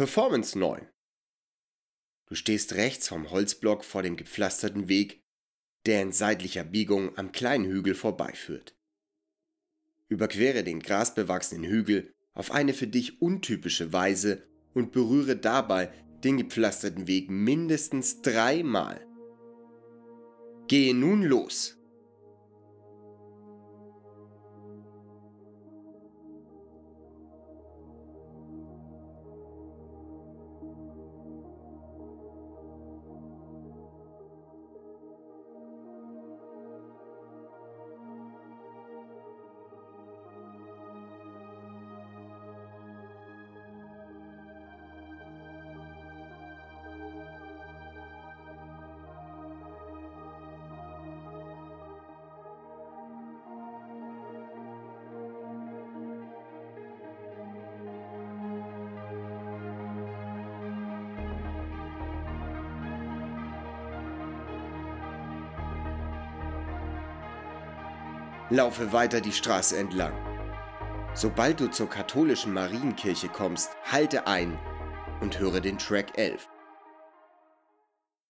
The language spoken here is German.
Performance 9. Du stehst rechts vom Holzblock vor dem gepflasterten Weg, der in seitlicher Biegung am kleinen Hügel vorbeiführt. Überquere den grasbewachsenen Hügel auf eine für dich untypische Weise und berühre dabei den gepflasterten Weg mindestens dreimal. Gehe nun los. Laufe weiter die Straße entlang. Sobald du zur katholischen Marienkirche kommst, halte ein und höre den Track 11.